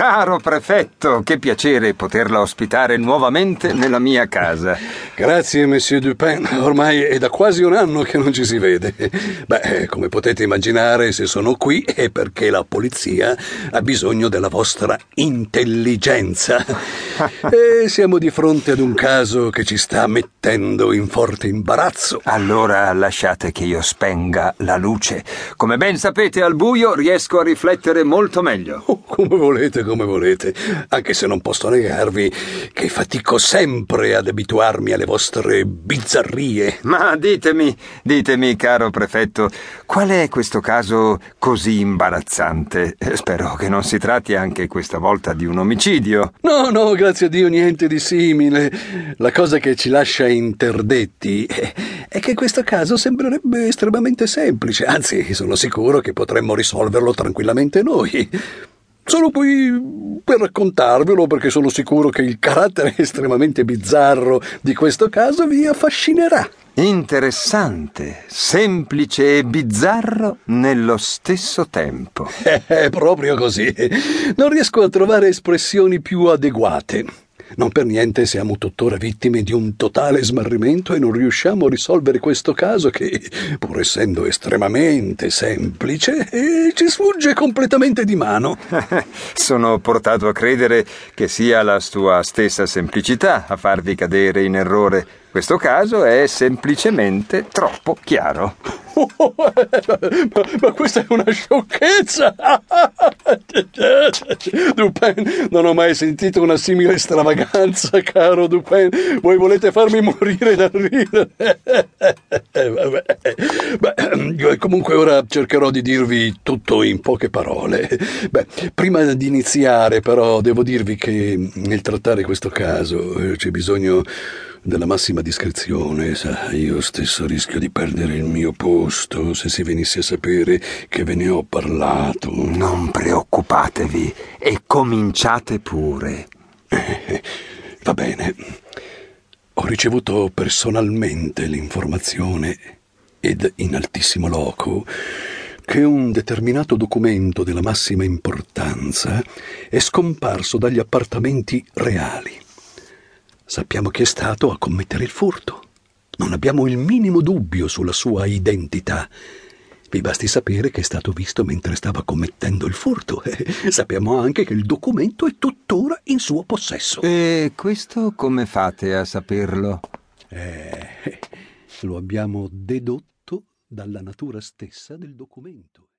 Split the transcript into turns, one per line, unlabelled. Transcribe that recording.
Caro prefetto, che piacere poterla ospitare nuovamente nella mia casa.
Grazie, Monsieur Dupin. Ormai è da quasi un anno che non ci si vede. Beh, come potete immaginare, se sono qui è perché la polizia ha bisogno della vostra intelligenza. E siamo di fronte ad un caso che ci sta mettendo in forte imbarazzo.
Allora lasciate che io spenga la luce. Come ben sapete, al buio riesco a riflettere molto meglio.
Oh, come volete, come volete. Anche se non posso negarvi che fatico sempre ad abituarmi alle vostre bizzarrie.
Ma ditemi, ditemi, caro prefetto, qual è questo caso così imbarazzante? Spero che non si tratti anche questa volta di un omicidio.
No, no, grazie a Dio niente di simile. La cosa che ci lascia interdetti è che questo caso sembrerebbe estremamente semplice, anzi sono sicuro che potremmo risolverlo tranquillamente noi. Sono qui per raccontarvelo perché sono sicuro che il carattere estremamente bizzarro di questo caso vi affascinerà.
Interessante, semplice e bizzarro nello stesso tempo.
È proprio così. Non riesco a trovare espressioni più adeguate. Non per niente siamo tuttora vittime di un totale smarrimento e non riusciamo a risolvere questo caso che, pur essendo estremamente semplice, eh, ci sfugge completamente di mano.
Sono portato a credere che sia la sua stessa semplicità a farvi cadere in errore. Questo caso è semplicemente troppo chiaro.
Ma, ma, questa è una sciocchezza! Dupin, non ho mai sentito una simile stravaganza, caro Dupin. Voi volete farmi morire da ridere? Beh, comunque ora cercherò di dirvi tutto in poche parole. Beh, prima di iniziare, però, devo dirvi che nel trattare questo caso eh, c'è bisogno della massima discrezione, sa, io stesso rischio di perdere il mio posto se si venisse a sapere che ve ne ho parlato.
Non preoccupatevi e cominciate pure.
Eh, va bene. Ricevuto personalmente l'informazione ed in altissimo loco che un determinato documento della massima importanza è scomparso dagli appartamenti reali. Sappiamo chi è stato a commettere il furto. Non abbiamo il minimo dubbio sulla sua identità. Vi basti sapere che è stato visto mentre stava commettendo il furto. sappiamo anche che il documento è tuttora in suo possesso.
E questo come fate a saperlo?
Eh, lo abbiamo dedotto dalla natura stessa del documento.